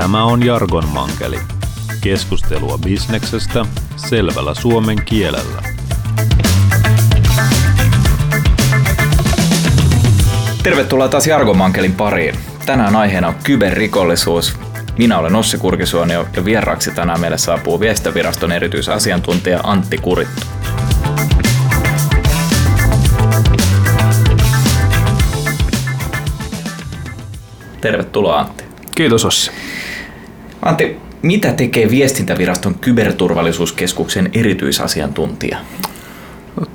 Tämä on Jargon Mankeli. Keskustelua bisneksestä selvällä suomen kielellä. Tervetuloa taas Jargon Mankelin pariin. Tänään aiheena on kyberrikollisuus. Minä olen Ossi Kurkisuoni ja vieraaksi tänään meille saapuu Viestintäviraston erityisasiantuntija Antti Kurittu. Tervetuloa Antti. Kiitos Ossi. Antti, mitä tekee Viestintäviraston kyberturvallisuuskeskuksen erityisasiantuntija?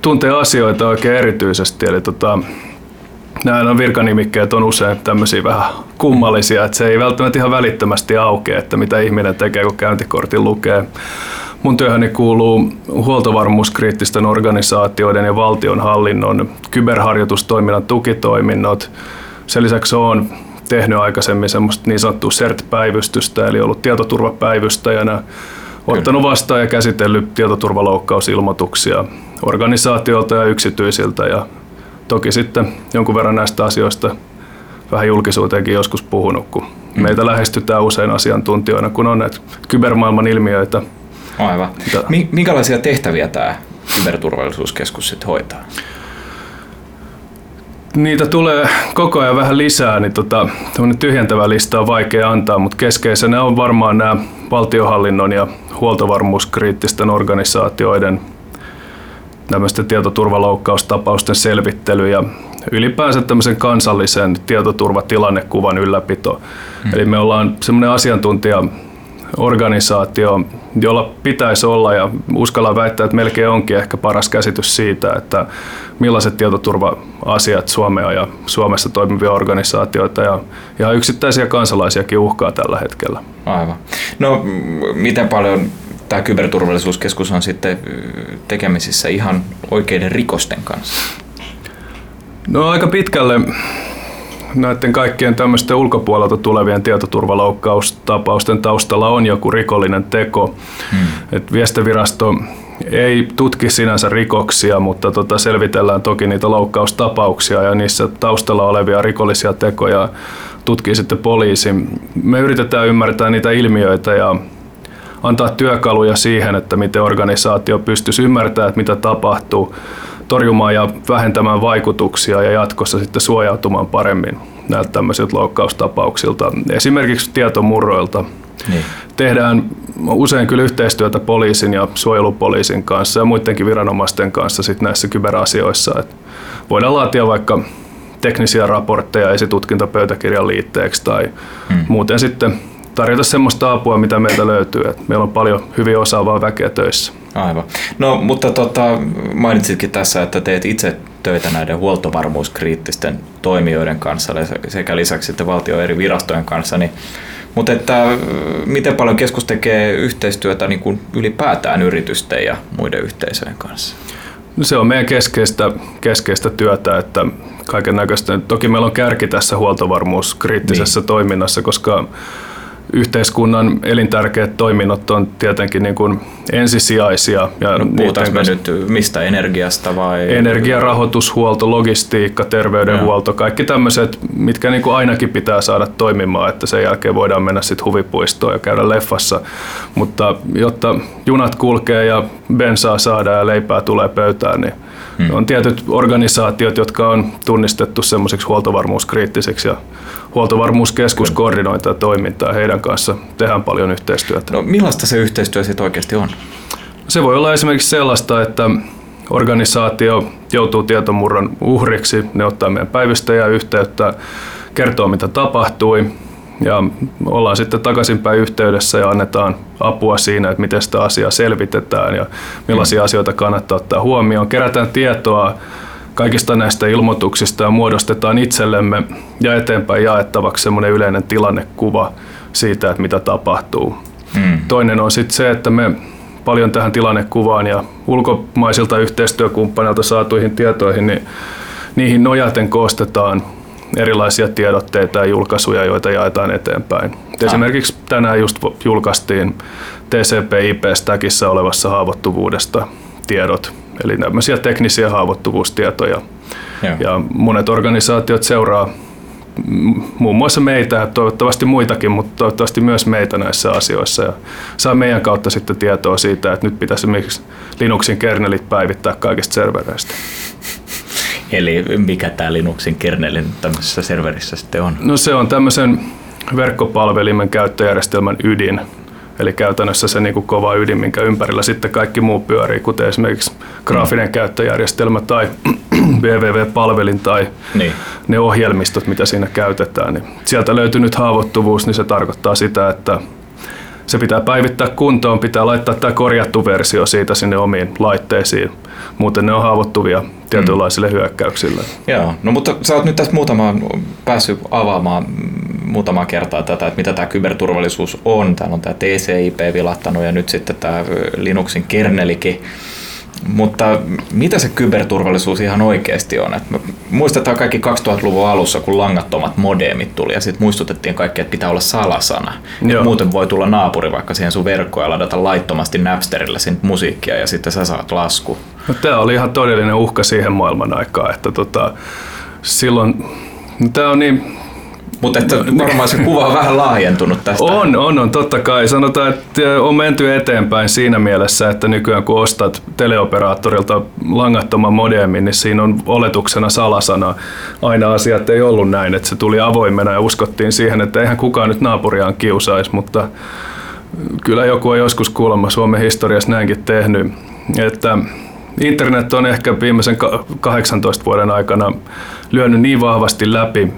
Tuntee asioita oikein erityisesti, eli tota, nämä on virkanimikkeet on usein tämmöisiä vähän kummallisia, että se ei välttämättä ihan välittömästi aukea, että mitä ihminen tekee, kun käyntikortin lukee. Mun työhöni kuuluu huoltovarmuuskriittisten organisaatioiden ja valtionhallinnon kyberharjoitustoiminnan tukitoiminnot. Sen lisäksi on tehnyt aikaisemmin semmoista niin sanottua CERT-päivystystä, eli ollut tietoturvapäivystäjänä, ottanut vastaan ja käsitellyt tietoturvaloukkausilmoituksia organisaatioilta ja yksityisiltä ja toki sitten jonkun verran näistä asioista vähän julkisuuteenkin joskus puhunut, kun mm. meitä lähestytään usein asiantuntijoina, kun on näitä kybermaailman ilmiöitä. Aivan. Minkälaisia tehtäviä tämä kyberturvallisuuskeskus sitten hoitaa? Niitä tulee koko ajan vähän lisää, niin tota, tyhjentävä lista on vaikea antaa, mutta keskeisenä on varmaan nämä valtiohallinnon ja huoltovarmuuskriittisten organisaatioiden tämmöisten tietoturvaloukkaustapausten selvittely ja ylipäänsä tämmöisen kansallisen tietoturvatilannekuvan ylläpito. Hmm. Eli me ollaan semmoinen asiantuntija organisaatio, jolla pitäisi olla ja uskalla väittää, että melkein onkin ehkä paras käsitys siitä, että millaiset tietoturva-asiat Suomea ja Suomessa toimivia organisaatioita ja, ja yksittäisiä kansalaisiakin uhkaa tällä hetkellä. Aivan. No miten paljon tämä kyberturvallisuuskeskus on sitten tekemisissä ihan oikeiden rikosten kanssa? No aika pitkälle näiden kaikkien tämmöisten ulkopuolelta tulevien tietoturvaloukkaustapausten taustalla on joku rikollinen teko. Hmm. Et viestivirasto ei tutki sinänsä rikoksia, mutta tota selvitellään toki niitä loukkaustapauksia ja niissä taustalla olevia rikollisia tekoja tutkii sitten poliisi. Me yritetään ymmärtää niitä ilmiöitä ja antaa työkaluja siihen, että miten organisaatio pystyisi ymmärtämään, että mitä tapahtuu torjumaan ja vähentämään vaikutuksia ja jatkossa sitten suojautumaan paremmin näiltä tämmöisiltä loukkaustapauksilta, esimerkiksi tietomurroilta. Niin. Tehdään usein kyllä yhteistyötä poliisin ja suojelupoliisin kanssa ja muidenkin viranomaisten kanssa sit näissä kyberasioissa. Et voidaan laatia vaikka teknisiä raportteja esitutkintapöytäkirjan liitteeksi tai hmm. muuten sitten tarjota semmoista apua, mitä meiltä löytyy. Et meillä on paljon hyvin osaavaa väkeä töissä. Aivan. No, mutta tota, mainitsitkin tässä, että teet itse töitä näiden huoltovarmuuskriittisten toimijoiden kanssa sekä lisäksi sitten valtion eri virastojen kanssa, niin mutta että miten paljon keskus tekee yhteistyötä niin kuin ylipäätään yritysten ja muiden yhteisöjen kanssa? No se on meidän keskeistä, keskeistä työtä, että kaiken näköistä. Toki meillä on kärki tässä huoltovarmuuskriittisessä niin. toiminnassa, koska yhteiskunnan elintärkeät toiminnot on tietenkin niin kuin ensisijaisia. Ja no, puhutaanko me nyt mistä energiasta vai? Energia, rahoitushuolto, logistiikka, terveydenhuolto, ja. kaikki tämmöiset, mitkä niin kuin ainakin pitää saada toimimaan, että sen jälkeen voidaan mennä sitten huvipuistoon ja käydä leffassa. Mutta jotta junat kulkee ja bensaa saadaan ja leipää tulee pöytään, niin Hmm. On tietyt organisaatiot, jotka on tunnistettu semmoiseksi huoltovarmuuskriittiseksi ja huoltovarmuuskeskus koordinoi tätä toimintaa. Heidän kanssa tehdään paljon yhteistyötä. No millaista se yhteistyö sitten oikeasti on? Se voi olla esimerkiksi sellaista, että organisaatio joutuu tietomurron uhriksi, ne ottaa meidän päivystäjä yhteyttä, kertoo mitä tapahtui, ja ollaan sitten takaisinpäin yhteydessä ja annetaan apua siinä, että miten sitä asiaa selvitetään ja millaisia mm. asioita kannattaa ottaa huomioon. Kerätään tietoa kaikista näistä ilmoituksista ja muodostetaan itsellemme ja eteenpäin jaettavaksi semmoinen yleinen tilannekuva siitä, että mitä tapahtuu. Mm. Toinen on sitten se, että me paljon tähän tilannekuvaan ja ulkomaisilta yhteistyökumppaneilta saatuihin tietoihin, niin niihin nojaten koostetaan erilaisia tiedotteita ja julkaisuja, joita jaetaan eteenpäin. Ah. Esimerkiksi tänään just julkaistiin TCP/IP-stäkissä olevassa haavoittuvuudesta tiedot, eli tämmöisiä teknisiä haavoittuvuustietoja. Ja monet organisaatiot seuraa muun muassa meitä ja toivottavasti muitakin, mutta toivottavasti myös meitä näissä asioissa ja saa meidän kautta sitten tietoa siitä, että nyt pitäisi esimerkiksi Linuxin kernelit päivittää kaikista servereistä. Eli mikä tämä Linuxin kernelin tämmöisessä serverissä sitten on? No se on tämmöisen verkkopalvelimen käyttöjärjestelmän ydin. Eli käytännössä se niin kuin kova ydin, minkä ympärillä sitten kaikki muu pyörii, kuten esimerkiksi graafinen mm. käyttöjärjestelmä tai www-palvelin tai niin. ne ohjelmistot, mitä siinä käytetään. Niin sieltä löytynyt haavoittuvuus, niin se tarkoittaa sitä, että se pitää päivittää kuntoon, pitää laittaa tämä korjattu versio siitä sinne omiin laitteisiin. Muuten ne on haavoittuvia tietynlaisille mm. hyökkäyksille. Joo, no mutta sä oot nyt tässä muutama päässyt avaamaan muutama kertaa tätä, että mitä tämä kyberturvallisuus on. Täällä on tämä TCP vilattanut ja nyt sitten tämä Linuxin kernelikin. Mutta mitä se kyberturvallisuus ihan oikeasti on? Et muistetaan kaikki 2000-luvun alussa, kun langattomat modemit tuli ja sitten muistutettiin kaikki, että pitää olla salasana. Muuten voi tulla naapuri vaikka siihen sun verkkoon ja ladata laittomasti Napsterille sen musiikkia ja sitten sä saat lasku. No, tämä oli ihan todellinen uhka siihen maailman aikaan, että tota, silloin Tämä on niin mutta että varmaan se kuva on vähän laajentunut tästä. On, on, on, totta kai. Sanotaan, että on menty eteenpäin siinä mielessä, että nykyään kun ostat teleoperaattorilta langattoman modemin, niin siinä on oletuksena salasana. Aina asiat ei ollut näin, että se tuli avoimena ja uskottiin siihen, että eihän kukaan nyt naapuriaan kiusaisi, mutta kyllä joku on joskus kuulemma Suomen historiassa näinkin tehnyt, että internet on ehkä viimeisen 18 vuoden aikana lyönyt niin vahvasti läpi,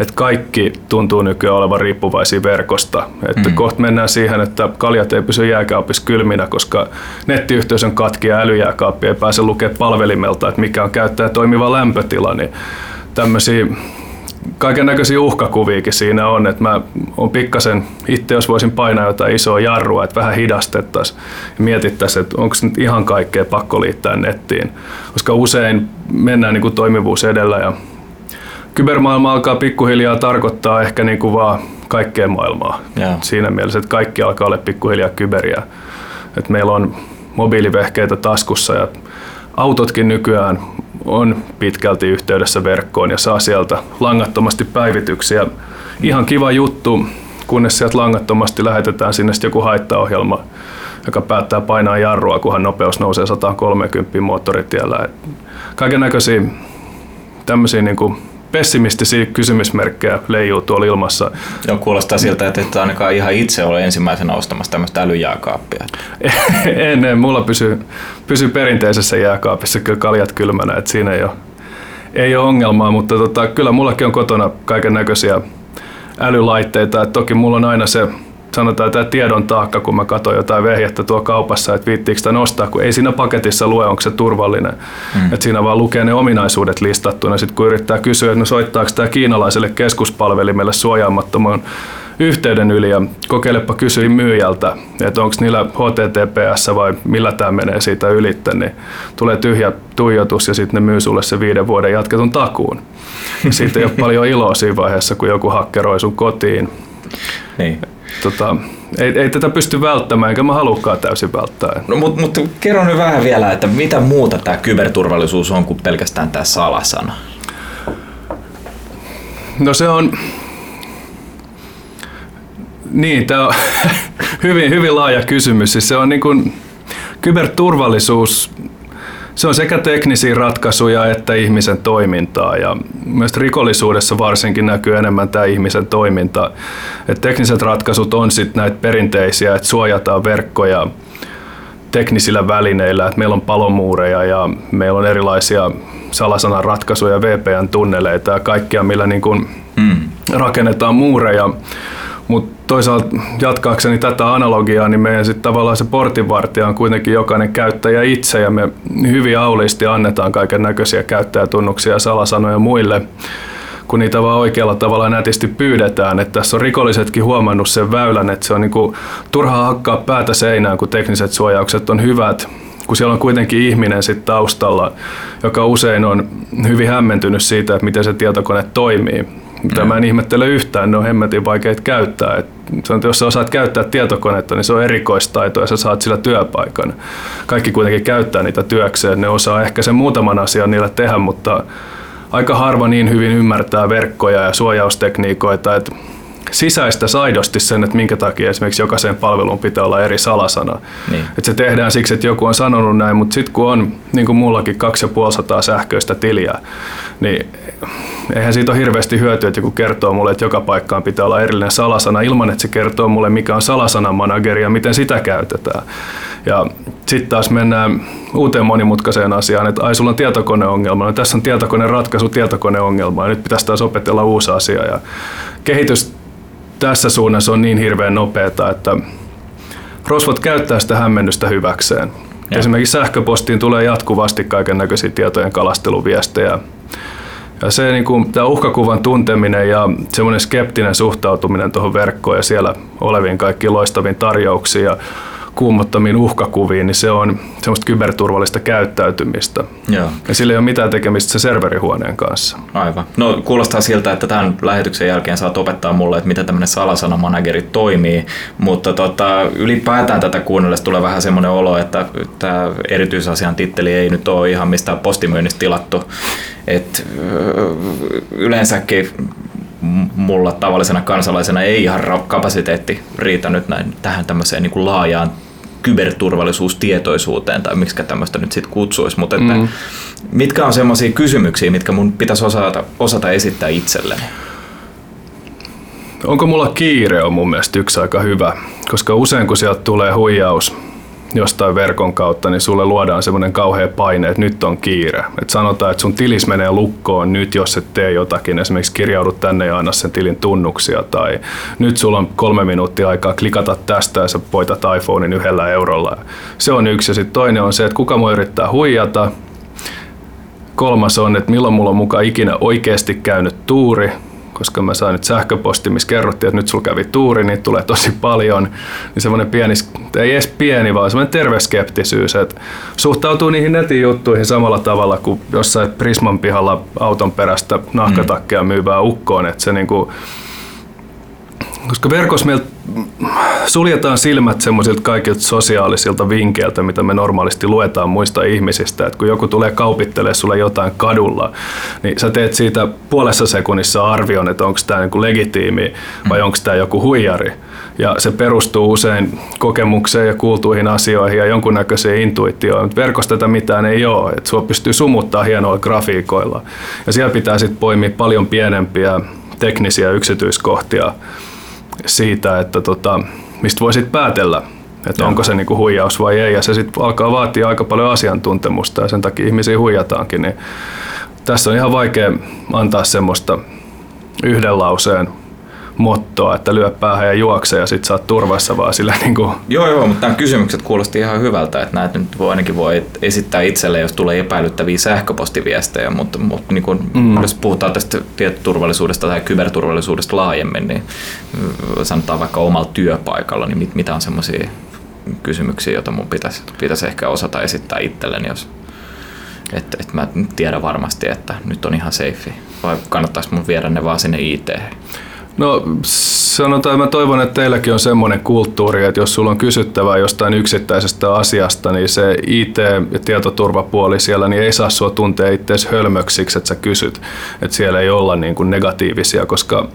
että kaikki tuntuu nykyään olevan riippuvaisia verkosta. Että mm. kohta mennään siihen, että kaljat ei pysy jääkaapissa kylminä, koska nettiyhteys on katki ja älyjääkaappi ei pääse lukemaan palvelimelta, että mikä on käyttäjä toimiva lämpötila. Niin tämmöisiä kaiken näköisiä uhkakuviakin siinä on, että mä on pikkasen itse, jos voisin painaa jotain isoa jarrua, että vähän hidastettaisiin ja mietittäisiin, että onko nyt ihan kaikkea pakko liittää nettiin, koska usein mennään niin kuin toimivuus edellä ja kybermaailma alkaa pikkuhiljaa tarkoittaa ehkä niin kuin vaan kaikkea maailmaa. Yeah. Siinä mielessä, että kaikki alkaa olla pikkuhiljaa kyberiä. että meillä on mobiilivehkeitä taskussa ja autotkin nykyään on pitkälti yhteydessä verkkoon ja saa sieltä langattomasti päivityksiä. Ihan kiva juttu, kunnes sieltä langattomasti lähetetään sinne joku haittaohjelma, joka päättää painaa jarrua, kunhan nopeus nousee 130 moottoritiellä. Kaiken näköisiä tämmöisiä niin pessimistisiä kysymysmerkkejä leijuu tuolla ilmassa. Joo, kuulostaa siltä, että et ainakaan ihan itse ole ensimmäisenä ostamassa tämmöistä älyjääkaappia. en, en, mulla pysyy, pysyy perinteisessä jääkaapissa kyllä kaljat kylmänä, että siinä ei ole, ei ole ongelmaa, mutta tota, kyllä mullakin on kotona kaiken näköisiä älylaitteita. Et toki mulla on aina se sanotaan tämä tiedon taakka, kun mä katson jotain vehjettä tuo kaupassa, että viittiinkö sitä nostaa, kun ei siinä paketissa lue, onko se turvallinen. Mm. Että siinä vaan lukee ne ominaisuudet listattuna. Sitten kun yrittää kysyä, että no soittaako tämä kiinalaiselle keskuspalvelimelle suojaamattoman yhteyden yli ja kokeilepa kysyin myyjältä, että onko niillä HTTPS vai millä tämä menee siitä ylittä, niin tulee tyhjä tuijotus ja sitten ne myy sulle se viiden vuoden jatketun takuun. Siitä ei ole paljon iloa siinä vaiheessa, kun joku hakkeroi sun kotiin. Niin tota, ei, ei tätä pysty välttämään, enkä mä halukkaan täysin välttää. No, mutta mut, kerro nyt vähän vielä, että mitä muuta tämä kyberturvallisuus on kuin pelkästään tämä salasana? No se on... Niin, tämä on hyvin, hyvin laaja kysymys. Siis se on niin kuin, kyberturvallisuus se on sekä teknisiä ratkaisuja että ihmisen toimintaa ja myös rikollisuudessa varsinkin näkyy enemmän tämä ihmisen toiminta. Et tekniset ratkaisut on sitten näitä perinteisiä, että suojataan verkkoja teknisillä välineillä, että meillä on palomuureja ja meillä on erilaisia salasanan ratkaisuja, VPN-tunneleita ja kaikkia, millä niin kun hmm. rakennetaan muureja mutta toisaalta jatkaakseni tätä analogiaa, niin meidän sitten tavallaan se portinvartija on kuitenkin jokainen käyttäjä itse ja me hyvin auliisti annetaan kaiken näköisiä käyttäjätunnuksia ja salasanoja muille kun niitä vaan oikealla tavalla nätisti pyydetään. Että tässä on rikollisetkin huomannut sen väylän, että se on niinku turhaa hakkaa päätä seinään, kun tekniset suojaukset on hyvät kun siellä on kuitenkin ihminen sit taustalla, joka usein on hyvin hämmentynyt siitä, että miten se tietokone toimii. Mitä mä en ihmettele yhtään, ne on hemmetin vaikeita käyttää. Et se on, jos sä osaat käyttää tietokonetta, niin se on erikoistaito ja sä saat sillä työpaikan. Kaikki kuitenkin käyttää niitä työkseen, ne osaa ehkä sen muutaman asian niillä tehdä, mutta aika harva niin hyvin ymmärtää verkkoja ja suojaustekniikoita, että sisäistä aidosti sen, että minkä takia esimerkiksi jokaisen palvelun pitää olla eri salasana. Niin. Että se tehdään siksi, että joku on sanonut näin, mutta sitten kun on, niin kuin mullakin, 2500 sähköistä tiliä, niin eihän siitä ole hirveästi hyötyä, että joku kertoo mulle, että joka paikkaan pitää olla erillinen salasana ilman, että se kertoo mulle, mikä on salasanan manageri ja miten sitä käytetään. Ja sitten taas mennään uuteen monimutkaiseen asiaan, että ai sulla on tietokoneongelma, no tässä on tietokone ratkaisu tietokoneongelma ja nyt pitäisi taas opetella uusi asia. Ja kehitys tässä suunnassa on niin hirveän nopeata, että rosvot käyttää sitä hämmennystä hyväkseen. Ja. Esimerkiksi sähköpostiin tulee jatkuvasti kaiken näköisiä tietojen kalasteluviestejä. Ja se niin kuin, tämä uhkakuvan tunteminen ja semmoinen skeptinen suhtautuminen tuohon verkkoon ja siellä oleviin kaikkiin loistaviin tarjouksiin ja kuumottamiin uhkakuviin, niin se on semmoista kyberturvallista käyttäytymistä. Joo. Ja sillä ei ole mitään tekemistä se serverihuoneen kanssa. Aivan. No kuulostaa siltä, että tämän lähetyksen jälkeen saat opettaa mulle, että miten tämmöinen salasanamanageri toimii, mutta tota, ylipäätään tätä kuunnellessa tulee vähän semmoinen olo, että tämä erityisasian titteli ei nyt ole ihan mistään postimyynnistä tilattu. Et, yleensäkin mulla tavallisena kansalaisena ei ihan kapasiteetti riitänyt näin, tähän tämmöiseen niin kuin laajaan kyberturvallisuustietoisuuteen tai miksi tämmöistä nyt sitten kutsuisi, mutta että mm. mitkä on semmoisia kysymyksiä, mitkä mun pitäisi osata, osata esittää itselleni? Onko mulla kiire on mun mielestä yksi aika hyvä, koska usein kun sieltä tulee huijaus, jostain verkon kautta, niin sulle luodaan semmoinen kauhea paine, että nyt on kiire. Että sanotaan, että sun tilis menee lukkoon nyt, jos et tee jotakin, esimerkiksi kirjaudut tänne ja anna sen tilin tunnuksia, tai nyt sulla on kolme minuuttia aikaa klikata tästä ja sä poitat iPhonein yhdellä eurolla. Se on yksi. Ja sitten toinen on se, että kuka mua yrittää huijata. Kolmas on, että milloin mulla on mukaan ikinä oikeasti käynyt tuuri, koska mä sain nyt sähköposti, missä kerrottiin, että nyt sulla kävi tuuri, niin tulee tosi paljon. Niin semmoinen pieni, ei edes pieni, vaan semmoinen terveskeptisyys, että suhtautuu niihin netin juttuihin samalla tavalla kuin jossain Prisman pihalla auton perästä nahkatakkeja myyvää ukkoon, että se niinku, koska verkossa meiltä suljetaan silmät semmoisilta kaikilta sosiaalisilta vinkkeiltä, mitä me normaalisti luetaan muista ihmisistä. Että kun joku tulee kaupittelee sulle jotain kadulla, niin sä teet siitä puolessa sekunnissa arvion, että onko tämä niinku legitiimi vai mm. onko tämä joku huijari. Ja se perustuu usein kokemukseen ja kuultuihin asioihin ja jonkunnäköiseen intuitioon. Mutta verkosta tätä mitään ei ole. Että sua pystyy sumuttaa hienoilla grafiikoilla. Ja siellä pitää sitten poimia paljon pienempiä teknisiä yksityiskohtia siitä, että tota, mistä voisit päätellä, että Joo. onko se niinku huijaus vai ei. Ja se sitten alkaa vaatia aika paljon asiantuntemusta ja sen takia ihmisiä huijataankin. Niin tässä on ihan vaikea antaa semmoista yhden lauseen mottoa, että lyö päähän ja juokse ja sit sä oot turvassa vaan sillä niin kuin... Joo, joo, mutta nämä kysymykset kuulosti ihan hyvältä, että näitä nyt voi ainakin voi esittää itselle, jos tulee epäilyttäviä sähköpostiviestejä, mutta, mutta niin kuin, mm. jos puhutaan tästä tietoturvallisuudesta tai kyberturvallisuudesta laajemmin, niin sanotaan vaikka omalla työpaikalla, niin mit, mitä on semmoisia kysymyksiä, joita mun pitäisi, pitäisi ehkä osata esittää itselleni, jos että et mä tiedän varmasti, että nyt on ihan safe. Vai kannattaisi mun viedä ne vaan sinne IT? No sanotaan, mä toivon, että teilläkin on semmoinen kulttuuri, että jos sulla on kysyttävää jostain yksittäisestä asiasta, niin se IT- ja tietoturvapuoli siellä niin ei saa sua tuntea itseäsi hölmöksiksi, että sä kysyt. Että siellä ei olla niin kuin negatiivisia, koska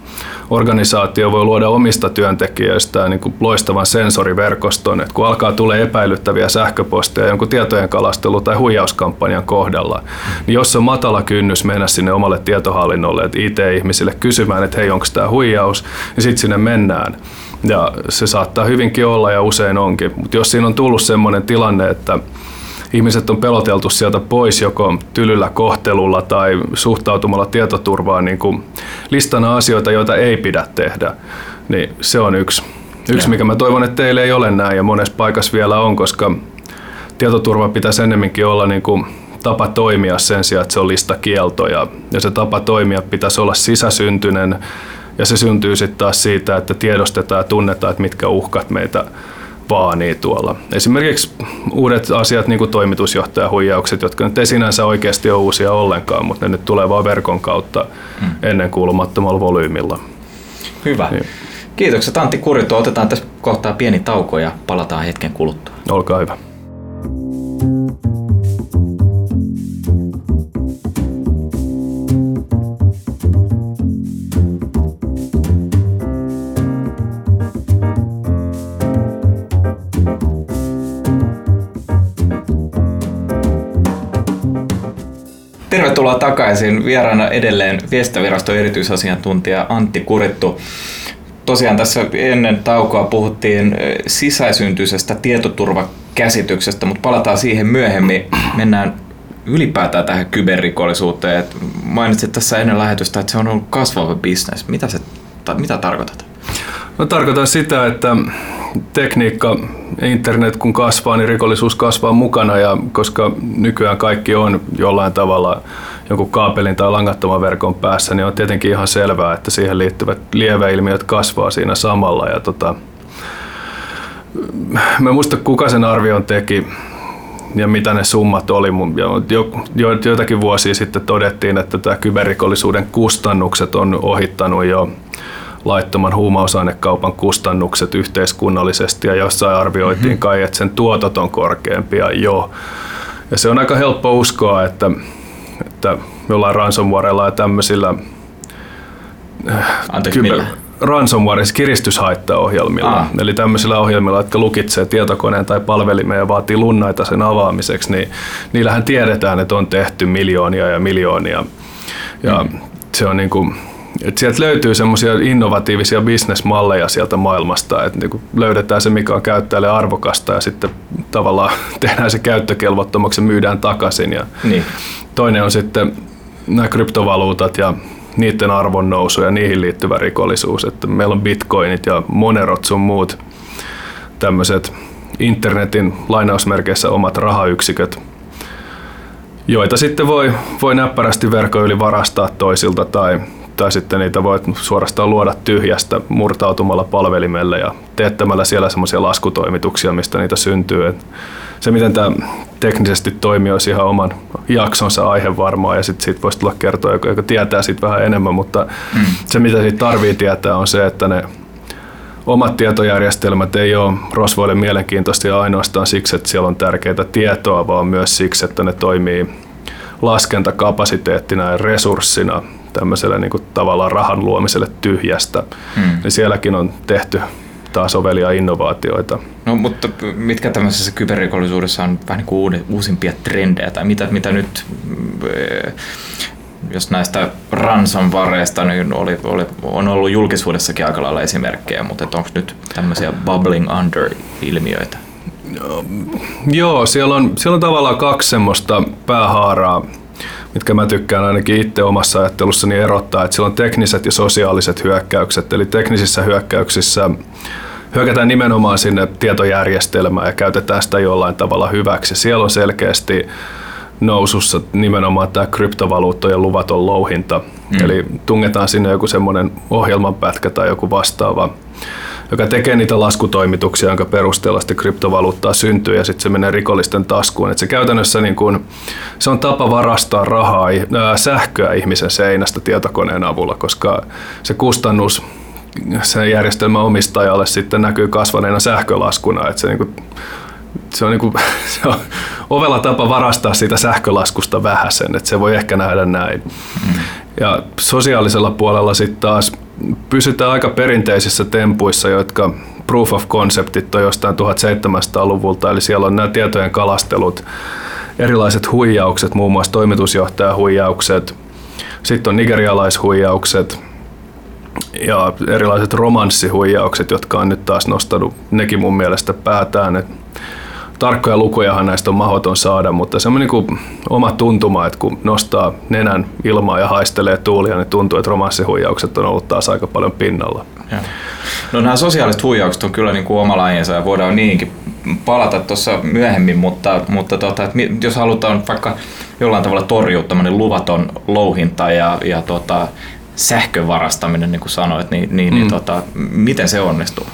organisaatio voi luoda omista työntekijöistä niin kuin loistavan sensoriverkoston, että kun alkaa tulee epäilyttäviä sähköposteja jonkun tietojen kalastelu- tai huijauskampanjan kohdalla, niin jos on matala kynnys mennä sinne omalle tietohallinnolle, että IT-ihmisille kysymään, että hei, onko tämä huijaus, niin sitten sinne mennään. Ja se saattaa hyvinkin olla ja usein onkin. Mutta jos siinä on tullut sellainen tilanne, että ihmiset on peloteltu sieltä pois joko tylyllä kohtelulla tai suhtautumalla tietoturvaan niin kuin listana asioita, joita ei pidä tehdä, niin se on yksi, yksi mikä mä toivon, että teille ei ole näin ja monessa paikassa vielä on, koska tietoturva pitäisi ennemminkin olla niin kuin tapa toimia sen sijaan, että se on listakielto ja, ja se tapa toimia pitäisi olla sisäsyntyinen ja se syntyy sitten taas siitä, että tiedostetaan ja tunnetaan, että mitkä uhkat meitä vaanii tuolla. Esimerkiksi uudet asiat, niin kuin toimitusjohtajahuijaukset, jotka nyt ei sinänsä oikeasti ole uusia ollenkaan, mutta ne nyt tulee vaan verkon kautta hmm. ennen kuulumattomalla volyymilla. Hyvä. Niin. Kiitokset Antti Kurito. Otetaan tässä kohtaa pieni tauko ja palataan hetken kuluttua. Olkaa hyvä. Tervetuloa takaisin. Vieraana edelleen viestintäviraston erityisasiantuntija Antti Kurittu. Tosiaan tässä ennen taukoa puhuttiin sisäisyntyisestä tietoturvakäsityksestä, mutta palataan siihen myöhemmin. Mennään ylipäätään tähän kyberrikollisuuteen. Mainitsit tässä ennen lähetystä, että se on ollut kasvava bisnes. Mitä, se, mitä tarkoitat? No, tarkoitan sitä, että tekniikka, internet kun kasvaa, niin rikollisuus kasvaa mukana ja koska nykyään kaikki on jollain tavalla jonkun kaapelin tai langattoman verkon päässä, niin on tietenkin ihan selvää, että siihen liittyvät lieveilmiöt kasvaa siinä samalla. Ja tota, mä muista kuka sen arvion teki ja mitä ne summat oli. Jo, jo, joitakin vuosia sitten todettiin, että tämä kyberrikollisuuden kustannukset on ohittanut jo laittoman huumausainekaupan kustannukset yhteiskunnallisesti ja jossain arvioitiin mm-hmm. kai, että sen tuotot on korkeampia jo. Ja se on aika helppo uskoa, että, että jollain ransomwarella ja tämmöisillä äh, Anteeksi, kyber, ransomware, siis kiristyshaittaohjelmilla. Ah. Eli tämmöisillä ohjelmilla, jotka lukitsee tietokoneen tai palvelimeen ja vaatii lunnaita sen avaamiseksi, niin niillähän tiedetään, että on tehty miljoonia ja miljoonia. Ja mm. se on niin kuin, et sieltä löytyy semmoisia innovatiivisia bisnesmalleja sieltä maailmasta, että niinku löydetään se, mikä on käyttäjälle arvokasta ja sitten tavallaan tehdään se käyttökelvottomaksi ja myydään takaisin. Ja niin. Toinen on sitten nämä kryptovaluutat ja niiden arvon nousu ja niihin liittyvä rikollisuus. Että meillä on bitcoinit ja monerot sun muut tämmöiset internetin lainausmerkeissä omat rahayksiköt, joita sitten voi, voi näppärästi verkon yli varastaa toisilta tai tai sitten niitä voit suorastaan luoda tyhjästä murtautumalla palvelimelle ja teettämällä siellä semmoisia laskutoimituksia, mistä niitä syntyy. Et se, miten tämä teknisesti toimii, olisi ihan oman jaksonsa aihe varmaan ja sitten siitä voisi tulla kertoa, joka, joka tietää siitä vähän enemmän, mutta mm. se, mitä siitä tarvii tietää, on se, että ne omat tietojärjestelmät ei ole rosvoille mielenkiintoisia ainoastaan siksi, että siellä on tärkeää tietoa, vaan myös siksi, että ne toimii laskentakapasiteettina ja resurssina tämmöiselle niin kuin tavallaan rahan luomiselle tyhjästä. Hmm. Niin sielläkin on tehty taas ovelia innovaatioita. No mutta mitkä tämmöisessä kyberrikollisuudessa on vähän niin kuin uusimpia trendejä tai mitä, mitä nyt eh, jos näistä ransomwareista niin oli, oli, on ollut julkisuudessakin aika lailla esimerkkejä, mutta onko nyt tämmöisiä bubbling under-ilmiöitä? Joo, siellä on, siellä on tavallaan kaksi semmoista päähaaraa mitkä mä tykkään ainakin itse omassa ajattelussani erottaa, että siellä on tekniset ja sosiaaliset hyökkäykset. Eli teknisissä hyökkäyksissä hyökätään nimenomaan sinne tietojärjestelmään ja käytetään sitä jollain tavalla hyväksi. Siellä on selkeästi nousussa nimenomaan tämä kryptovaluuttojen luvaton louhinta. Mm. Eli tungetaan sinne joku semmoinen ohjelmanpätkä tai joku vastaava joka tekee niitä laskutoimituksia, jonka perusteella sitten kryptovaluuttaa syntyy ja sitten se menee rikollisten taskuun. Et se käytännössä niin kun, se on tapa varastaa rahaa, ää, sähköä ihmisen seinästä tietokoneen avulla, koska se kustannus sen järjestelmän omistajalle sitten näkyy kasvaneena sähkölaskuna. Et se, niin kun, se on, niin kuin, se on ovella tapa varastaa siitä sähkölaskusta vähäsen, että se voi ehkä nähdä näin. Mm. Ja sosiaalisella puolella sitten taas pysytään aika perinteisissä tempuissa, jotka proof of conceptit on jostain 1700-luvulta, eli siellä on nämä tietojen kalastelut, erilaiset huijaukset, muun muassa toimitusjohtajahuijaukset, sitten on nigerialaishuijaukset ja erilaiset romanssihuijaukset, jotka on nyt taas nostanut nekin mun mielestä päätään. Et tarkkoja lukujahan näistä on mahdoton saada, mutta semmoinen niin oma tuntuma, että kun nostaa nenän ilmaa ja haistelee tuulia, niin tuntuu, että romanssihuijaukset on ollut taas aika paljon pinnalla. Ja. No nämä sosiaaliset huijaukset on kyllä niin kuin oma lajinsa ja voidaan niihinkin palata tuossa myöhemmin, mutta, mutta tota, että jos halutaan vaikka jollain tavalla torjua tämmöinen luvaton louhinta ja, ja tota, sähkön varastaminen, niin kuin sanoit, niin, niin, niin mm. niin tota, miten se onnistuu?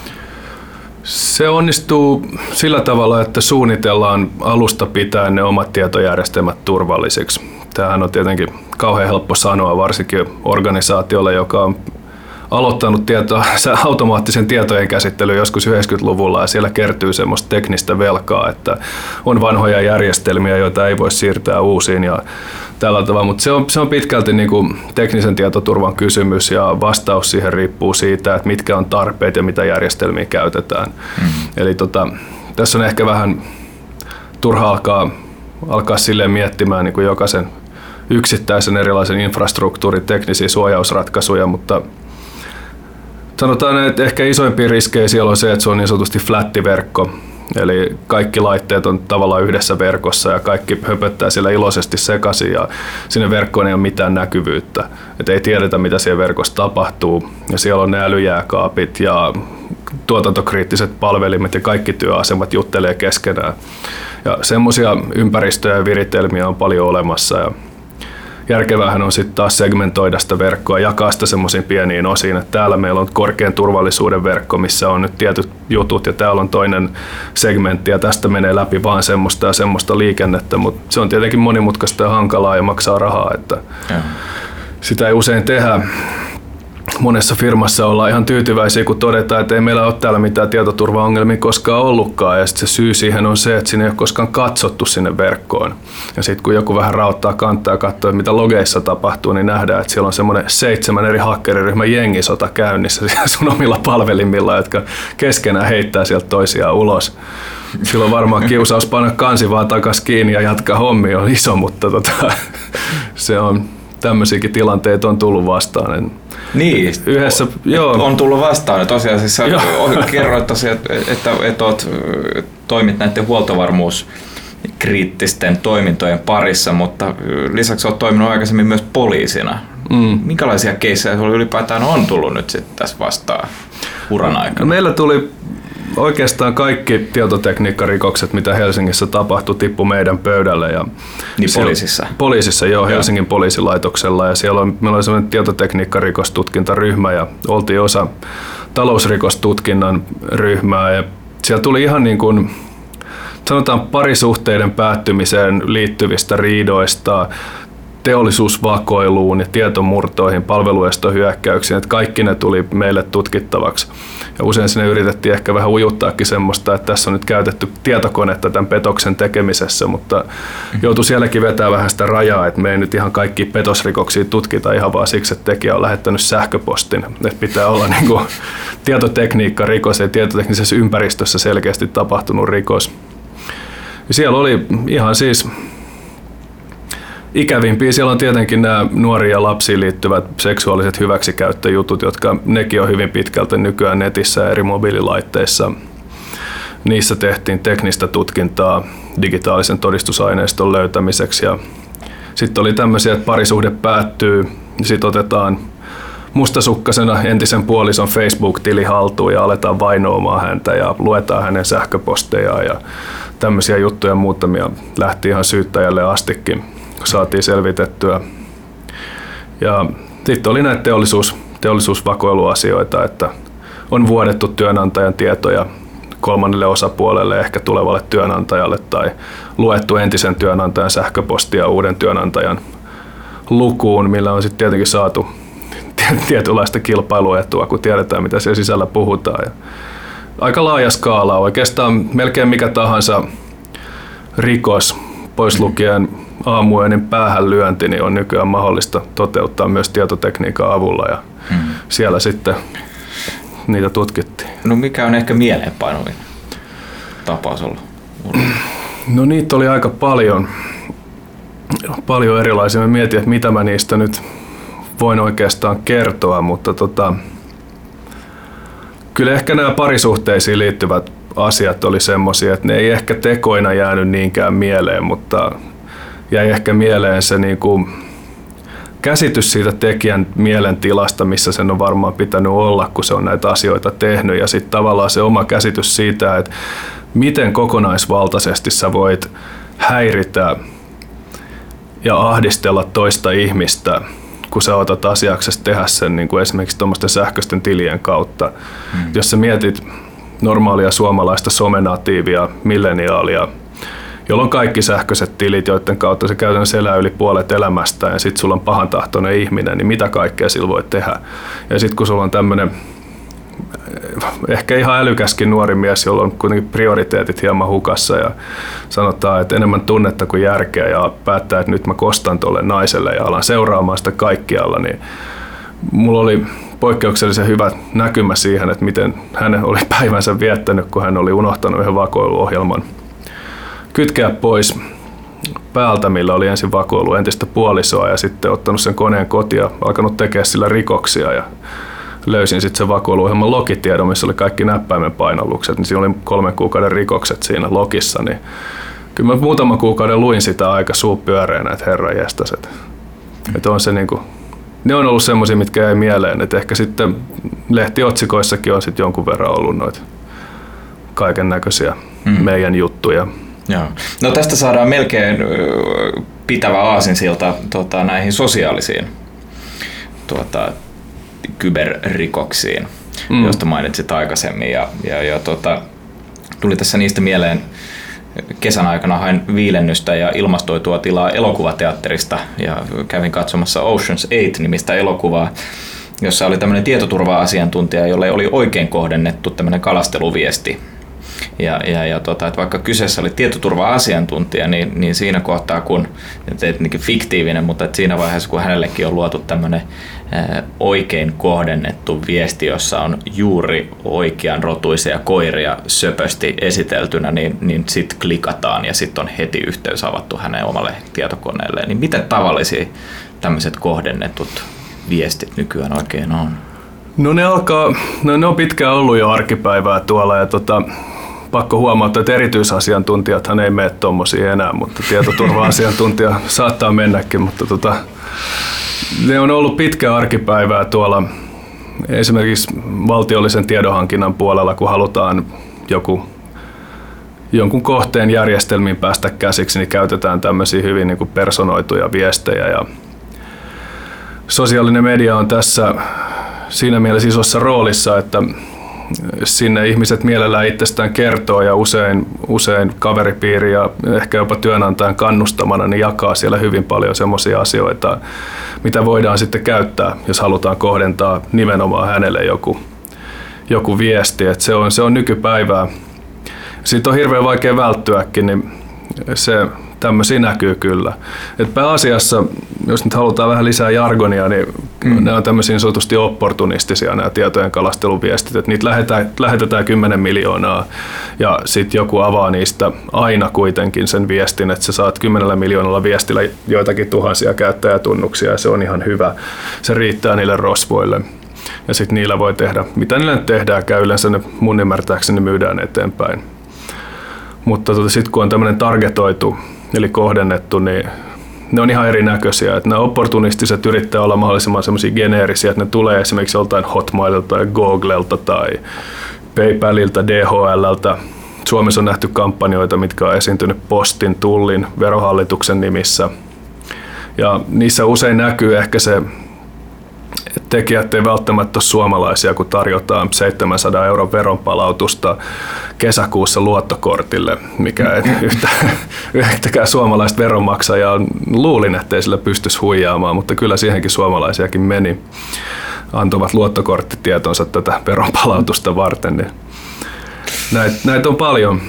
Se onnistuu sillä tavalla, että suunnitellaan alusta pitäen ne omat tietojärjestelmät turvallisiksi. Tämähän on tietenkin kauhean helppo sanoa, varsinkin organisaatiolle, joka on aloittanut tieto, automaattisen tietojen käsittelyn joskus 90-luvulla ja siellä kertyy semmoista teknistä velkaa, että on vanhoja järjestelmiä, joita ei voi siirtää uusiin ja tällä tavalla, mutta se on, se on pitkälti niin kuin teknisen tietoturvan kysymys ja vastaus siihen riippuu siitä, että mitkä on tarpeet ja mitä järjestelmiä käytetään. Mm-hmm. Eli tota, tässä on ehkä vähän turha alkaa, alkaa silleen miettimään niin kuin jokaisen yksittäisen erilaisen infrastruktuurin teknisiä suojausratkaisuja, mutta sanotaan, että ehkä isoimpia riskejä siellä on se, että se on niin sanotusti flättiverkko, Eli kaikki laitteet on tavallaan yhdessä verkossa ja kaikki höpöttää siellä iloisesti sekaisin ja sinne verkkoon ei ole mitään näkyvyyttä. Et ei tiedetä, mitä siellä verkossa tapahtuu. Ja siellä on ne älyjääkaapit ja tuotantokriittiset palvelimet ja kaikki työasemat juttelee keskenään. Ja semmoisia ympäristöjä ja viritelmiä on paljon olemassa. Ja järkevähän on sitten taas segmentoida sitä verkkoa, jakaa sitä semmoisiin pieniin osiin, että täällä meillä on korkean turvallisuuden verkko, missä on nyt tietyt jutut ja täällä on toinen segmentti ja tästä menee läpi vaan semmoista ja semmoista liikennettä, mutta se on tietenkin monimutkaista ja hankalaa ja maksaa rahaa, että ja. sitä ei usein tehdä monessa firmassa ollaan ihan tyytyväisiä, kun todetaan, että ei meillä ole täällä mitään tietoturvaongelmia koskaan ollutkaan. Ja sitten se syy siihen on se, että sinne ei ole koskaan katsottu sinne verkkoon. Ja sitten kun joku vähän rauttaa kantaa ja katsoo, mitä logeissa tapahtuu, niin nähdään, että siellä on semmoinen seitsemän eri hakkeriryhmän jengisota käynnissä sun omilla palvelimilla, jotka keskenään heittää sieltä toisiaan ulos. Silloin varmaan kiusaus panna kansi vaan takas kiinni ja jatkaa hommia on iso, mutta tota, se on tämmöisiäkin tilanteita on tullut vastaan. Niin, yhdessä, joo. on tullut vastaan. Tosiasiassa kerroit tosiaan, että, että, että olet, toimit näiden huoltovarmuus kriittisten toimintojen parissa, mutta lisäksi olet toiminut aikaisemmin myös poliisina. Mm. Minkälaisia keissejä sinulla ylipäätään on tullut nyt sitten tässä vastaan uran aikana? Meillä tuli oikeastaan kaikki tietotekniikkarikokset, mitä Helsingissä tapahtui, tippu meidän pöydälle. Ja niin poliisissa? Poliisissa, joo, Helsingin poliisilaitoksella. Ja siellä on, meillä oli sellainen tietotekniikkarikostutkintaryhmä ja oltiin osa talousrikostutkinnan ryhmää. Ja siellä tuli ihan niin kuin, sanotaan parisuhteiden päättymiseen liittyvistä riidoista, teollisuusvakoiluun ja tietomurtoihin, palveluestohyökkäyksiin, että kaikki ne tuli meille tutkittavaksi. Ja usein sinne yritettiin ehkä vähän ujuttaakin semmoista, että tässä on nyt käytetty tietokonetta tämän petoksen tekemisessä, mutta joutui sielläkin vetää vähän sitä rajaa, että me ei nyt ihan kaikki petosrikoksia tutkita ihan vaan siksi, että tekijä on lähettänyt sähköpostin. Että pitää olla niin kuin tietotekniikka rikos ja tietoteknisessä ympäristössä selkeästi tapahtunut rikos. Ja siellä oli ihan siis ikävimpiä. Siellä on tietenkin nämä nuoria ja lapsiin liittyvät seksuaaliset hyväksikäyttöjutut, jotka nekin on hyvin pitkälti nykyään netissä ja eri mobiililaitteissa. Niissä tehtiin teknistä tutkintaa digitaalisen todistusaineiston löytämiseksi. Ja sitten oli tämmöisiä, että parisuhde päättyy, sitten otetaan mustasukkasena entisen puolison Facebook-tili haltuun ja aletaan vainoamaan häntä ja luetaan hänen sähköpostejaan ja tämmöisiä juttuja muutamia lähti ihan syyttäjälle astikin saatiin selvitettyä. Ja sitten oli näitä teollisuus, teollisuusvakoiluasioita, että on vuodettu työnantajan tietoja kolmannelle osapuolelle, ehkä tulevalle työnantajalle, tai luettu entisen työnantajan sähköpostia uuden työnantajan lukuun, millä on sitten tietenkin saatu tietynlaista kilpailuetua, kun tiedetään, mitä siellä sisällä puhutaan. Ja aika laaja skaala, oikeastaan melkein mikä tahansa rikos, pois lukien aamuöinen päähän lyönti niin on nykyään mahdollista toteuttaa myös tietotekniikan avulla ja hmm. siellä sitten niitä tutkittiin. No mikä on ehkä mieleenpainuvin tapaus ollut? No niitä oli aika paljon, paljon erilaisia. Mä mietin, että mitä mä niistä nyt voin oikeastaan kertoa, mutta tota, kyllä ehkä nämä parisuhteisiin liittyvät asiat oli semmoisia, että ne ei ehkä tekoina jäänyt niinkään mieleen, mutta jäi ehkä mieleen se niin kuin käsitys siitä tekijän mielentilasta, missä sen on varmaan pitänyt olla, kun se on näitä asioita tehnyt. Ja sitten tavallaan se oma käsitys siitä, että miten kokonaisvaltaisesti sä voit häiritä ja ahdistella toista ihmistä, kun sä otat asiaksesi tehdä sen niin kuin esimerkiksi tuommoisten sähköisten tilien kautta. Hmm. Jos sä mietit normaalia suomalaista somenatiivia, milleniaalia, jolla on kaikki sähköiset tilit, joiden kautta se käytännössä elää yli puolet elämästä ja sitten sulla on pahantahtoinen ihminen, niin mitä kaikkea sillä voi tehdä. Ja sitten kun sulla on tämmöinen eh, ehkä ihan älykäskin nuori mies, jolla on kuitenkin prioriteetit hieman hukassa ja sanotaan, että enemmän tunnetta kuin järkeä ja päättää, että nyt mä kostan tuolle naiselle ja alan seuraamaan sitä kaikkialla, niin mulla oli poikkeuksellisen hyvä näkymä siihen, että miten hän oli päivänsä viettänyt, kun hän oli unohtanut yhden vakoiluohjelman kytkeä pois. päältä, millä oli ensin vakoillut entistä puolisoa ja sitten ottanut sen koneen kotia alkanut tekemään sillä rikoksia. Ja löysin sitten sen vakoiluohjelman lokitiedon, missä oli kaikki näppäimen painallukset, niin siinä oli kolmen kuukauden rikokset siinä lokissa, niin kyllä mä muutaman kuukauden luin sitä aika suupyöreänä, että herra jästäs, että, että on se niinku, ne on ollut semmoisia, mitkä jäi mieleen, että ehkä sitten lehtiotsikoissakin on sitten jonkun verran ollut noita kaiken näköisiä mm. meidän juttuja. Joo. No tästä saadaan melkein pitävä aasinsilta tota, näihin sosiaalisiin tuota, kyberrikoksiin, mm. josta mainitsit aikaisemmin. Ja, ja, ja tota, tuli tässä niistä mieleen, kesän aikana hain viilennystä ja ilmastoitua tilaa elokuvateatterista ja kävin katsomassa Ocean's 8-nimistä elokuvaa, jossa oli tämmöinen tietoturva-asiantuntija, jolle oli oikein kohdennettu tämmöinen kalasteluviesti. Ja, ja, ja tota, että vaikka kyseessä oli tietoturva-asiantuntija, niin, niin siinä kohtaa, kun, että fiktiivinen, mutta että siinä vaiheessa, kun hänellekin on luotu tämmöinen oikein kohdennettu viesti, jossa on juuri oikean rotuisia koiria söpösti esiteltynä, niin, niin sitten klikataan ja sitten on heti yhteys avattu hänen omalle tietokoneelleen. Niin miten tavallisia tämmöiset kohdennetut viestit nykyään oikein on? No ne alkaa, no ne on pitkään ollut jo arkipäivää tuolla ja tota, pakko huomauttaa, että erityisasiantuntijathan ei mene tuommoisia enää, mutta tietoturva-asiantuntija saattaa mennäkin, mutta tota, ne on ollut pitkä arkipäivää tuolla esimerkiksi valtiollisen tiedonhankinnan puolella, kun halutaan joku jonkun kohteen järjestelmiin päästä käsiksi, niin käytetään tämmöisiä hyvin niin kuin personoituja viestejä. Ja sosiaalinen media on tässä siinä mielessä isossa roolissa, että sinne ihmiset mielellään itsestään kertoo ja usein, usein kaveripiiri ja ehkä jopa työnantajan kannustamana niin jakaa siellä hyvin paljon semmoisia asioita, mitä voidaan sitten käyttää, jos halutaan kohdentaa nimenomaan hänelle joku, joku viesti. Et se, on, se on nykypäivää. Siitä on hirveän vaikea välttyäkin, niin se tämmöisiä näkyy kyllä. Et pääasiassa, jos nyt halutaan vähän lisää jargonia, niin mm. ne on tämmöisiä niin sanotusti opportunistisia nämä tietojen kalasteluviestit, että niitä lähetetään, lähetetään 10 miljoonaa ja sitten joku avaa niistä aina kuitenkin sen viestin, että sä saat 10 miljoonalla viestillä joitakin tuhansia käyttäjätunnuksia ja se on ihan hyvä. Se riittää niille rosvoille ja sitten niillä voi tehdä, mitä niillä nyt tehdään, käy yleensä ne mun ymmärtääkseni myydään eteenpäin. Mutta tota, sitten kun on tämmöinen targetoitu eli kohdennettu, niin ne on ihan erinäköisiä. Että nämä opportunistiset yrittää olla mahdollisimman semmoisia geneerisiä, että ne tulee esimerkiksi joltain Hotmaililta tai Googlelta tai PayPalilta, DHLltä. Suomessa on nähty kampanjoita, mitkä on esiintynyt postin, tullin, verohallituksen nimissä. Ja niissä usein näkyy ehkä se tekijät ei välttämättä ole suomalaisia, kun tarjotaan 700 euron veronpalautusta kesäkuussa luottokortille, mikä ei yhtä, yhtäkään suomalaista veronmaksajaa luulin, ettei sillä pystyisi huijaamaan, mutta kyllä siihenkin suomalaisiakin meni. Antoivat luottokorttitietonsa tätä veronpalautusta varten. Niin näitä, näitä on paljon.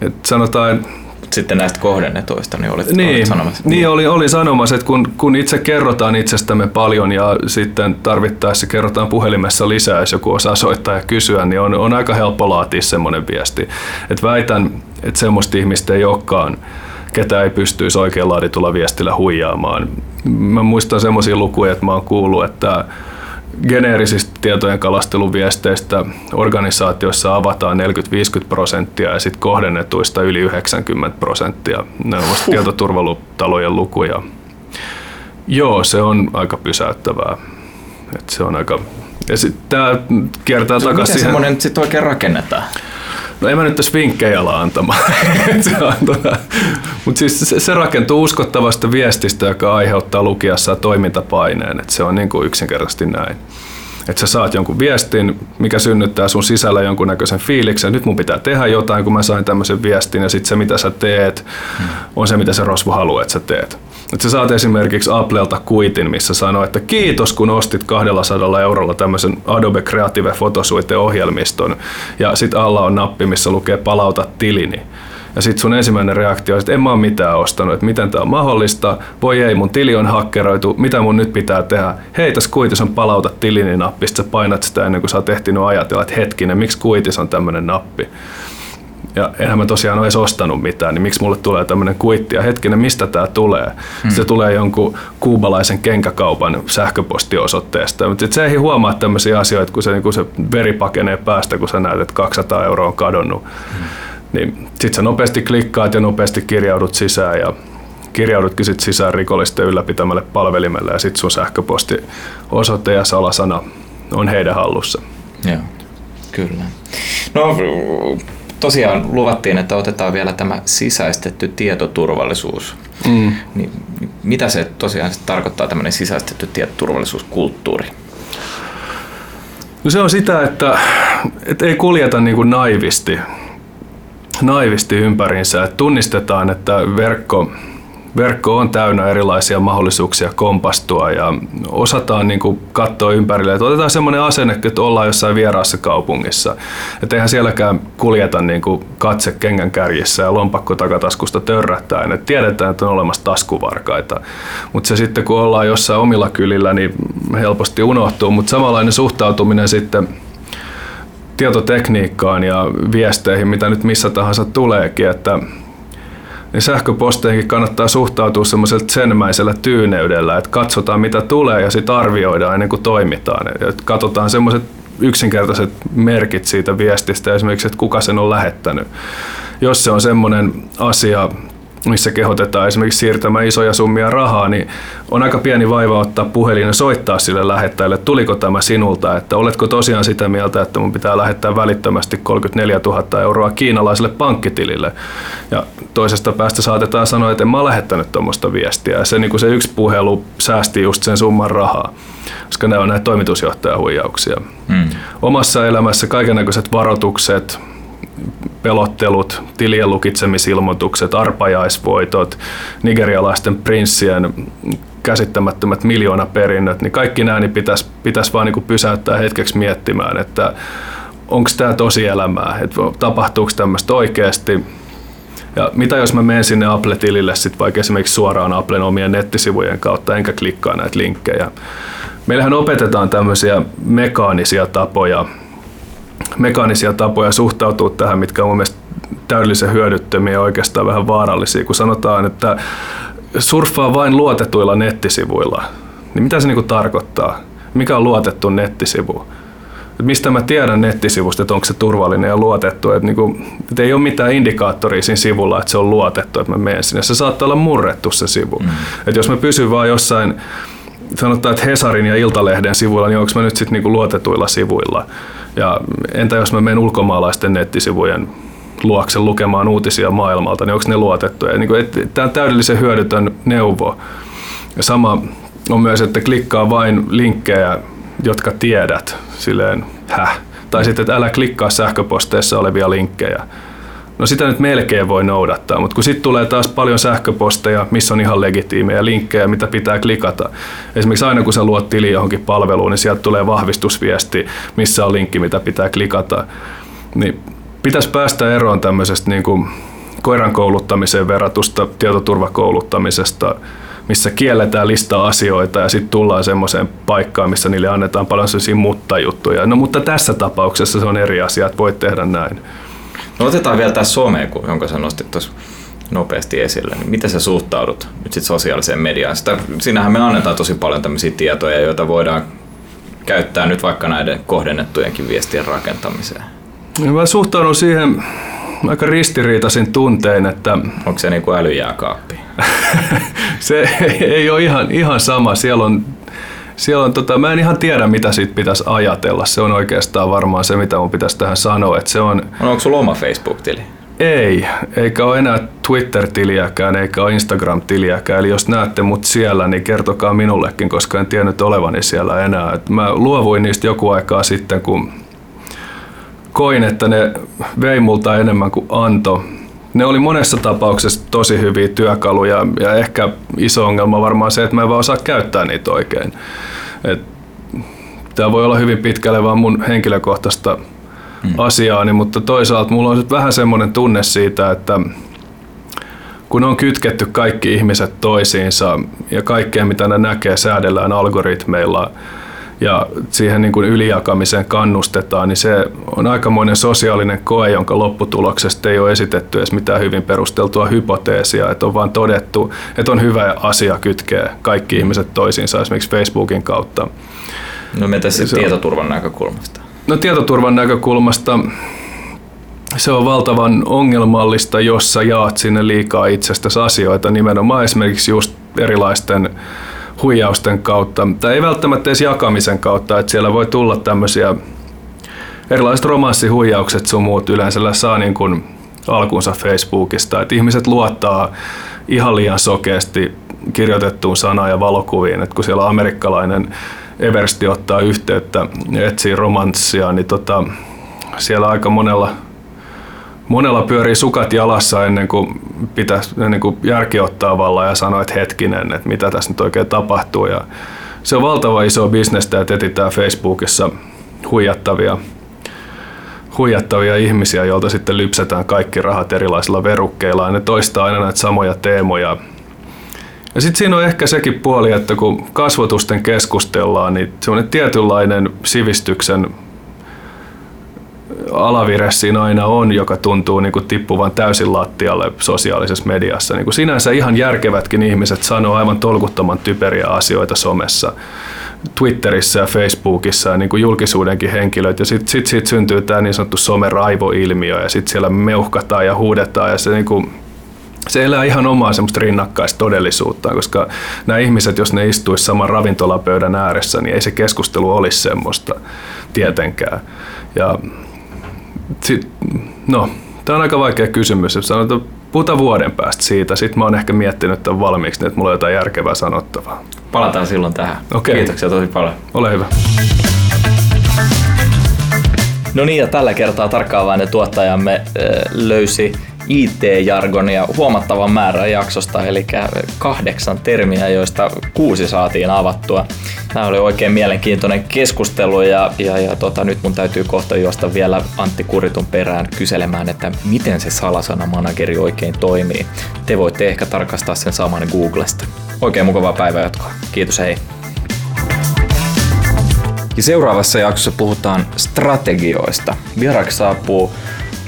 Et sanotaan, sitten näistä kohdennetuista, niin olit, niin, olit sanomassa. Niin, oli, oli sanomassa, että kun, kun itse kerrotaan itsestämme paljon ja sitten tarvittaessa kerrotaan puhelimessa lisää, jos joku osaa soittaa ja kysyä, niin on, on aika helppo laatia semmoinen viesti. Et väitän, että semmoista ihmistä ei olekaan, ketä ei pystyisi oikein laaditulla viestillä huijaamaan. Mä muistan semmoisia lukuja, että mä oon kuullut, että geneerisistä tietojen kalasteluviesteistä organisaatioissa avataan 40-50 prosenttia ja sitten kohdennetuista yli 90 prosenttia. Ne ovat tietoturvalutalojen lukuja. Joo, se on aika pysäyttävää. Et se on aika... Ja sitten tämä kiertää takaisin siihen... Miten semmoinen sitten oikein rakennetaan? No en mä nyt tässä vinkkejä ala antamaan. Tota- Mutta siis se, se, rakentuu uskottavasta viestistä, joka aiheuttaa lukijassa toimintapaineen. Et se on niin kuin yksinkertaisesti näin. Että sä saat jonkun viestin, mikä synnyttää sun sisällä jonkunnäköisen fiiliksen. Nyt mun pitää tehdä jotain, kun mä sain tämmöisen viestin. Ja sitten se, mitä sä teet, hmm. on se, mitä se rosvo haluaa, että sä teet. Että sä saat esimerkiksi Applelta kuitin, missä sanoo, että kiitos kun ostit 200 eurolla tämmöisen Adobe Creative Photosuite-ohjelmiston ja sitten alla on nappi, missä lukee palauta tilini. Ja sitten sun ensimmäinen reaktio on, että en mä ole mitään ostanut, että miten tämä on mahdollista, voi ei, mun tili on hakkeroitu, mitä mun nyt pitää tehdä. Hei, tässä kuitis on palauta tilini nappista, sä painat sitä ennen kuin sä oot ehtinyt ajatella, että hetkinen, miksi kuitis on tämmöinen nappi. ja enhän mä tosiaan ole edes ostanut mitään, niin miksi mulle tulee tämmöinen kuitti ja hetkinen, mistä tämä tulee? Hmm. Se tulee jonkun kuubalaisen kenkäkaupan sähköpostiosoitteesta. Mutta se ei huomaa tämmöisiä asioita, kun se, niin kun se veri pakenee päästä, kun sä näet, että 200 euroa on kadonnut. Hmm. Niin sit sä nopeasti klikkaat ja nopeasti kirjaudut sisään ja kirjaudutkin sit sisään rikollisten ylläpitämälle palvelimelle ja sit sun sähköpostiosoite ja salasana on heidän hallussa. Joo, kyllä. No tosiaan luvattiin, että otetaan vielä tämä sisäistetty tietoturvallisuus. Mm. Niin, mitä se tosiaan tarkoittaa tämmöinen sisäistetty tietoturvallisuuskulttuuri? No se on sitä, että, että ei kuljeta niin kuin naivisti, naivisti ympäriinsä. Että tunnistetaan, että verkko, verkko on täynnä erilaisia mahdollisuuksia kompastua ja osataan niin kuin katsoa ympärille. Että otetaan semmoinen asenne, että ollaan jossain vieraassa kaupungissa. Että eihän sielläkään kuljeta niin kuin katse kengän kärjissä ja lompakko takataskusta törrättäen. Että tiedetään, että on olemassa taskuvarkaita. Mutta se sitten kun ollaan jossain omilla kylillä, niin helposti unohtuu. Mutta samanlainen suhtautuminen sitten tietotekniikkaan ja viesteihin, mitä nyt missä tahansa tuleekin, että niin sähköposteihinkin kannattaa suhtautua semmoisella senmäisellä tyyneydellä, että katsotaan mitä tulee ja sitten arvioidaan ennen kuin toimitaan. Et katsotaan semmoiset yksinkertaiset merkit siitä viestistä, esimerkiksi, että kuka sen on lähettänyt. Jos se on semmoinen asia, missä kehotetaan esimerkiksi siirtämään isoja summia rahaa, niin on aika pieni vaiva ottaa puhelin ja soittaa sille lähettäjälle, että tuliko tämä sinulta, että oletko tosiaan sitä mieltä, että mun pitää lähettää välittömästi 34 000 euroa kiinalaiselle pankkitilille. Ja toisesta päästä saatetaan sanoa, että en mä lähettänyt tuommoista viestiä. Ja se, niin kuin se yksi puhelu säästi just sen summan rahaa, koska ne on näitä toimitusjohtajahuijauksia. Hmm. Omassa elämässä kaikenlaiset varoitukset, pelottelut, tilien lukitsemisilmoitukset, arpajaisvoitot, nigerialaisten prinssien käsittämättömät miljoonaperinnöt, niin kaikki nämä niin pitäisi, pitäisi vaan niin pysäyttää hetkeksi miettimään, että onko tämä tosielämää, että tapahtuuko tämmöistä oikeasti. Ja mitä jos mä menen sinne Apple-tilille sitten vaikka esimerkiksi suoraan Applen omien nettisivujen kautta, enkä klikkaa näitä linkkejä. Meillähän opetetaan tämmöisiä mekaanisia tapoja mekaanisia tapoja suhtautua tähän, mitkä on mun mielestä täydellisen hyödyttömiä ja oikeastaan vähän vaarallisia, kun sanotaan, että surffaa vain luotetuilla nettisivuilla. Niin mitä se niinku tarkoittaa? Mikä on luotettu nettisivu? Et mistä mä tiedän nettisivusta, että onko se turvallinen ja luotettu. Että niinku, et ei ole mitään indikaattoria siinä sivulla, että se on luotettu, että mä menen sinne. Se saattaa olla murrettu se sivu. Mm. Et jos mä pysyn vaan jossain, sanotaan, että Hesarin ja Iltalehden sivuilla, niin onko mä nyt sitten niinku luotetuilla sivuilla? Ja entä jos mä menen ulkomaalaisten nettisivujen luokse lukemaan uutisia maailmalta, niin onko ne luotettuja? Niin tämä on täydellisen hyödytön neuvo. Ja sama on myös, että klikkaa vain linkkejä, jotka tiedät, silleen häh. Tai sitten, että älä klikkaa sähköposteissa olevia linkkejä. No sitä nyt melkein voi noudattaa, mutta kun sitten tulee taas paljon sähköposteja, missä on ihan legitiimejä linkkejä, mitä pitää klikata. Esimerkiksi aina kun sä luot tili johonkin palveluun, niin sieltä tulee vahvistusviesti, missä on linkki, mitä pitää klikata. Niin pitäisi päästä eroon tämmöisestä niin kuin koiran kouluttamiseen verratusta tietoturvakouluttamisesta, missä kielletään listaa asioita ja sitten tullaan semmoiseen paikkaan, missä niille annetaan paljon sellaisia mutta-juttuja. No mutta tässä tapauksessa se on eri asia, että voit tehdä näin. No otetaan vielä tämä some, jonka sä nostit tuossa nopeasti esille. Niin miten sä suhtaudut nyt sit sosiaaliseen mediaan? Sitä, siinähän me annetaan tosi paljon tämmöisiä tietoja, joita voidaan käyttää nyt vaikka näiden kohdennettujenkin viestien rakentamiseen. No mä suhtaudun siihen aika ristiriitaisin tuntein, että... Onko se niin kuin älyjääkaappi? se ei ole ihan, ihan sama. Siellä on siellä on, tota, mä en ihan tiedä, mitä siitä pitäisi ajatella. Se on oikeastaan varmaan se, mitä mun pitäisi tähän sanoa. Että se on, onko sulla oma Facebook-tili? Ei, eikä ole enää Twitter-tiliäkään, eikä ole Instagram-tiliäkään. Eli jos näette mut siellä, niin kertokaa minullekin, koska en tiennyt olevani siellä enää. Et mä luovuin niistä joku aikaa sitten, kun koin, että ne vei multa enemmän kuin anto. Ne oli monessa tapauksessa tosi hyviä työkaluja ja ehkä iso ongelma varmaan se, että mä en vaan osaa käyttää niitä oikein. Tämä voi olla hyvin pitkälle vaan mun henkilökohtaista hmm. asiaani, mutta toisaalta mulla on vähän semmoinen tunne siitä, että kun on kytketty kaikki ihmiset toisiinsa ja kaikkea mitä ne näkee säädellään algoritmeilla, ja siihen niin kuin ylijakamiseen kannustetaan, niin se on aikamoinen sosiaalinen koe, jonka lopputuloksesta ei ole esitetty edes mitään hyvin perusteltua hypoteesia, että on vaan todettu, että on hyvä asia kytkeä kaikki ihmiset toisiinsa esimerkiksi Facebookin kautta. No mitä se, se tietoturvan näkökulmasta? No tietoturvan näkökulmasta se on valtavan ongelmallista, jos sä jaat sinne liikaa itsestäsi asioita, nimenomaan esimerkiksi just erilaisten huijausten kautta, tai ei välttämättä edes jakamisen kautta, että siellä voi tulla tämmöisiä erilaiset romanssihuijaukset sun muut yleensä saa niin kuin alkunsa Facebookista, että ihmiset luottaa ihan liian sokeasti kirjoitettuun sanaan ja valokuviin, että kun siellä amerikkalainen Eversti ottaa yhteyttä ja etsii romanssia, niin tota, siellä aika monella monella pyörii sukat jalassa ennen kuin, pitäisi, ennen kuin järki ottaa vallan ja sanoo, että hetkinen, että mitä tässä nyt oikein tapahtuu. Ja se on valtava iso bisnestä, että etsitään Facebookissa huijattavia, huijattavia ihmisiä, joilta sitten lypsetään kaikki rahat erilaisilla verukkeilla. Ja ne toistaa aina näitä samoja teemoja. Ja sitten siinä on ehkä sekin puoli, että kun kasvotusten keskustellaan, niin semmoinen tietynlainen sivistyksen alavire siinä aina on, joka tuntuu niin kuin tippuvan täysin lattialle sosiaalisessa mediassa. Niin kuin sinänsä ihan järkevätkin ihmiset sanoo aivan tolkuttoman typeriä asioita somessa. Twitterissä ja Facebookissa ja niin kuin julkisuudenkin henkilöt. Ja sitten sit siitä syntyy tämä niin sanottu someraivoilmiö ja sitten siellä meuhkataan ja huudetaan ja se niin kuin se elää ihan omaa semmoista rinnakkaista todellisuutta, koska nämä ihmiset, jos ne istuisi saman ravintolapöydän ääressä, niin ei se keskustelu olisi semmoista tietenkään. Ja sit, no, tämä on aika vaikea kysymys. Sanotaan, puhutaan vuoden päästä siitä, sitten mä oon ehkä miettinyt tämän valmiiksi, niin että mulla on jotain järkevää sanottavaa. Palataan silloin tähän. Okay. Kiitoksia tosi paljon. Ole hyvä. No niin, ja tällä kertaa tarkkaavainen tuottajamme löysi IT-jargonia huomattavan määrän jaksosta, eli kahdeksan termiä, joista kuusi saatiin avattua. Tämä oli oikein mielenkiintoinen keskustelu ja, ja, ja tota, nyt mun täytyy kohta juosta vielä Antti Kuritun perään kyselemään, että miten se salasanamanageri oikein toimii. Te voitte ehkä tarkastaa sen saman Googlesta. Oikein mukavaa päivänjatkoa. Kiitos, hei! Ja seuraavassa jaksossa puhutaan strategioista. Vieraksi saapuu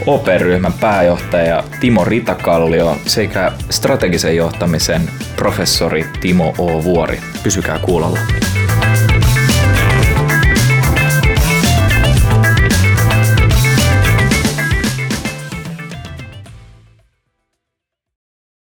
OP-ryhmän pääjohtaja Timo Ritakallio sekä strategisen johtamisen professori Timo O. Vuori. Pysykää kuulolla.